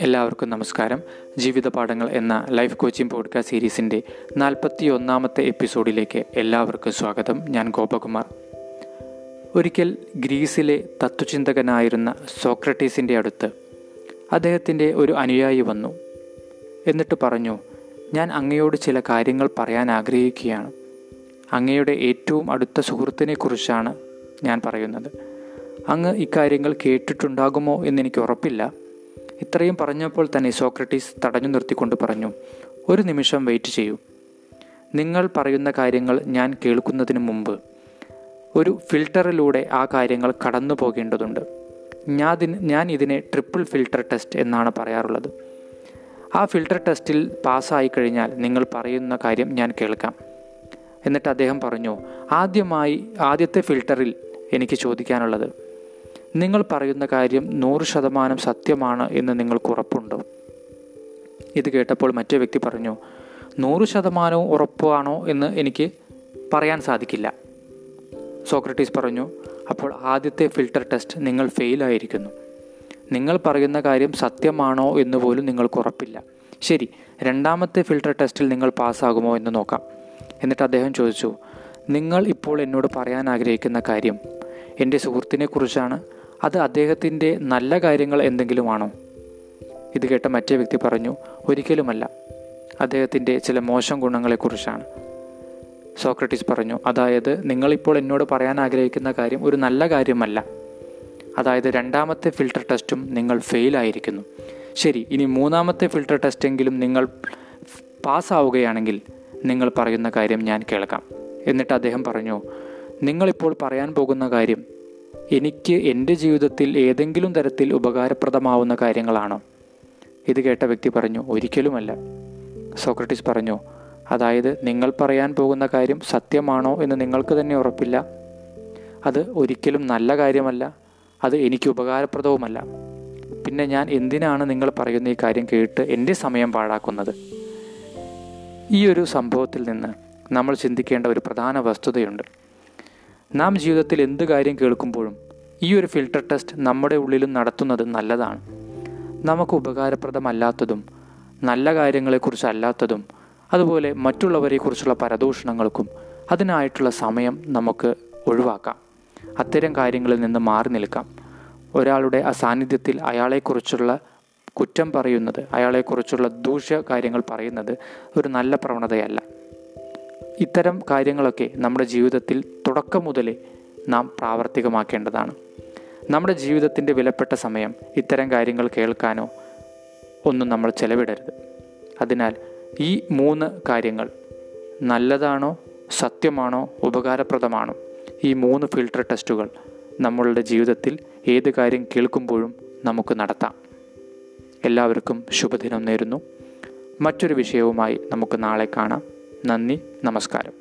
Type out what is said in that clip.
എല്ലാവർക്കും നമസ്കാരം. ജീവിത പാഠങ്ങൾ എന്ന ലൈഫ് കോച്ചിങ് പോഡ്കാസ്റ്റ് സീരീസിന്റെ നാൽപ്പത്തി ഒന്നാമത്തെ എപ്പിസോഡിലേക്ക് എല്ലാവർക്കും സ്വാഗതം. ഞാൻ ഗോപകുമാർ. ഒരിക്കൽ ഗ്രീസിലെ തത്വചിന്തകനായിരുന്ന സോക്രട്ടീസിന്റെ അടുത്ത് അദ്ദേഹത്തിന്റെ ഒരു അനുയായി വന്നു. എന്നിട്ട് പറഞ്ഞു ഞാൻ അങ്ങയോട് ചില കാര്യങ്ങൾ പറയാൻ ആഗ്രഹിക്കുകയാണ്. അങ്ങയുടെ ഏറ്റവും അടുത്ത സുഹൃത്തിനെക്കുറിച്ചാണ് ഞാൻ പറയുന്നത്. അങ്ങ് ഇക്കാര്യങ്ങൾ കേട്ടിട്ടുണ്ടാകുമോ എന്നെനിക്ക് ഉറപ്പില്ല. ഇത്രയും പറഞ്ഞപ്പോൾ തന്നെ സോക്രട്ടീസ് തടഞ്ഞു നിർത്തിക്കൊണ്ട് പറഞ്ഞു ഒരു നിമിഷം വെയിറ്റ് ചെയ്യൂ. നിങ്ങൾ പറയുന്ന കാര്യങ്ങൾ ഞാൻ കേൾക്കുന്നതിന് മുമ്പ് ഒരു ഫിൽട്ടറിലൂടെ ആ കാര്യങ്ങൾ കടന്നു പോകേണ്ടതുണ്ട്. ഞാൻ ഞാൻ ഇതിനെ ട്രിപ്പിൾ ഫിൽട്ടർ ടെസ്റ്റ് എന്നാണ് പറയാറുള്ളത്. ആ ഫിൽട്ടർ ടെസ്റ്റിൽ പാസ്സായി കഴിഞ്ഞാൽ നിങ്ങൾ പറയുന്ന കാര്യം ഞാൻ കേൾക്കാം. എന്നിട്ട് അദ്ദേഹം പറഞ്ഞു ആദ്യമായി ആദ്യത്തെ ഫിൽട്ടറിൽ എനിക്ക് ചോദിക്കാനുള്ളത് നിങ്ങൾ പറയുന്ന കാര്യം നൂറ് ശതമാനം സത്യമാണ് എന്ന് നിങ്ങൾക്ക് ഉറപ്പുണ്ടോ? ഇത് കേട്ടപ്പോൾ മറ്റേ വ്യക്തി പറഞ്ഞു നൂറ് ശതമാനവും ഉറപ്പാണോ എന്ന് എനിക്ക് പറയാൻ സാധിക്കില്ല. സോക്രട്ടീസ് പറഞ്ഞു അപ്പോൾ ആദ്യത്തെ ഫിൽട്ടർ ടെസ്റ്റ് നിങ്ങൾ ഫെയിലായിരിക്കുന്നു നിങ്ങൾ പറയുന്ന കാര്യം സത്യമാണോ എന്ന് പോലും നിങ്ങൾക്ക് ഉറപ്പില്ല. ശരി രണ്ടാമത്തെ ഫിൽട്ടർ ടെസ്റ്റിൽ നിങ്ങൾ പാസ്സാകുമോ എന്ന് നോക്കാം. എന്നിട്ട് അദ്ദേഹം ചോദിച്ചു നിങ്ങൾ ഇപ്പോൾ എന്നോട് പറയാൻ ആഗ്രഹിക്കുന്ന കാര്യം എന്റെ സുഹൃത്തിനെക്കുറിച്ചാണ്? അത് അദ്ദേഹത്തിന്റെ നല്ല കാര്യങ്ങൾ എന്തെങ്കിലുമാണോ? ഇത് കേട്ട മറ്റേ വ്യക്തി പറഞ്ഞു ഒരിക്കലുമല്ല. അദ്ദേഹത്തിന്റെ ചില മോശം ഗുണങ്ങളെക്കുറിച്ചാണ്. സോക്രട്ടീസ് പറഞ്ഞു അതായത് നിങ്ങളിപ്പോൾ എന്നോട് പറയാൻ ആഗ്രഹിക്കുന്ന കാര്യം ഒരു നല്ല കാര്യമല്ല. അതായത് രണ്ടാമത്തെ ഫിൽട്ടർ ടെസ്റ്റും നിങ്ങൾ ഫെയിലായിരിക്കുന്നു. ശരി ഇനി മൂന്നാമത്തെ ഫിൽട്ടർ ടെസ്റ്റെങ്കിലും നിങ്ങൾ പാസ്സാവുകയാണെങ്കിൽ നിങ്ങൾ പറയുന്ന കാര്യം ഞാൻ കേൾക്കാം. എന്നിട്ട് അദ്ദേഹം പറഞ്ഞു നിങ്ങളിപ്പോൾ പറയാൻ പോകുന്ന കാര്യം എനിക്ക് എന്റെ ജീവിതത്തിൽ ഏതെങ്കിലും തരത്തിൽ ഉപകാരപ്രദമാവുന്ന കാര്യങ്ങളാണോ? ഇത് കേട്ട വ്യക്തി പറഞ്ഞു ഒരിക്കലുമല്ല. സോക്രട്ടീസ് പറഞ്ഞു അതായത് നിങ്ങൾ പറയാൻ പോകുന്ന കാര്യം സത്യമാണോ എന്ന് നിങ്ങൾക്ക് തന്നെ ഉറപ്പില്ല? അത് ഒരിക്കലും നല്ല കാര്യമല്ല അത് എനിക്ക് ഉപകാരപ്രദവുമല്ല. പിന്നെ ഞാൻ എന്തിനാണ് നിങ്ങൾ പറയുന്ന ഈ കാര്യം കേട്ട് എന്റെ സമയം പാഴാക്കുന്നത്? ഈ ഒരു സംഭവത്തിൽ നിന്ന് നമ്മൾ ചിന്തിക്കേണ്ട ഒരു പ്രധാന വസ്തുതയുണ്ട്. നാം ജീവിതത്തിൽ എന്ത് കാര്യം കേൾക്കുമ്പോഴും ഈ ഒരു ഫിൽട്ടർ ടെസ്റ്റ് നമ്മുടെ ഉള്ളിലും നടത്തുന്നത് നല്ലതാണ്. നമുക്ക് ഉപകാരപ്രദമല്ലാത്തതും നല്ല കാര്യങ്ങളെക്കുറിച്ചല്ലാത്തതും അതുപോലെ മറ്റുള്ളവരെക്കുറിച്ചുള്ള പരദൂഷണങ്ങൾക്കും അതിനായിട്ടുള്ള സമയം നമുക്ക് ഒഴിവാക്കാം. അത്തരം കാര്യങ്ങളിൽ നിന്ന് മാറി നിൽക്കാം. ഒരാളുടെ അസാന്നിധ്യത്തിൽ അയാളെക്കുറിച്ചുള്ള കുറ്റം പറയുന്നത് അയാളെക്കുറിച്ചുള്ള ദൂഷ്യ കാര്യങ്ങൾ പറയുന്നത് ഒരു നല്ല പ്രവണതയല്ല. ഇത്തരം കാര്യങ്ങളൊക്കെ നമ്മുടെ ജീവിതത്തിൽ തുടക്കം മുതലേ നാം പ്രാവർത്തികമാക്കേണ്ടതാണ്. നമ്മുടെ ജീവിതത്തിന്റെ വിലപ്പെട്ട സമയം ഇത്തരം കാര്യങ്ങൾ കേൾക്കാനോ ഒന്നും നമ്മൾ ചെലവിടരുത്. അതിനാൽ ഈ മൂന്ന് കാര്യങ്ങൾ നല്ലതാണോ സത്യമാണോ ഉപകാരപ്രദമാണോ ഈ മൂന്ന് ഫിൽട്ടർ ടെസ്റ്റുകൾ നമ്മളുടെ ജീവിതത്തിൽ ഏത് കാര്യം കേൾക്കുമ്പോഴും നമുക്ക് നടത്താം. എല്ലാവർക്കും ശുഭദിനം നേരുന്നു. മറ്റൊരു വിഷയവുമായി നമുക്ക് നാളെ കാണാം. നന്ദി നമസ്കാരം.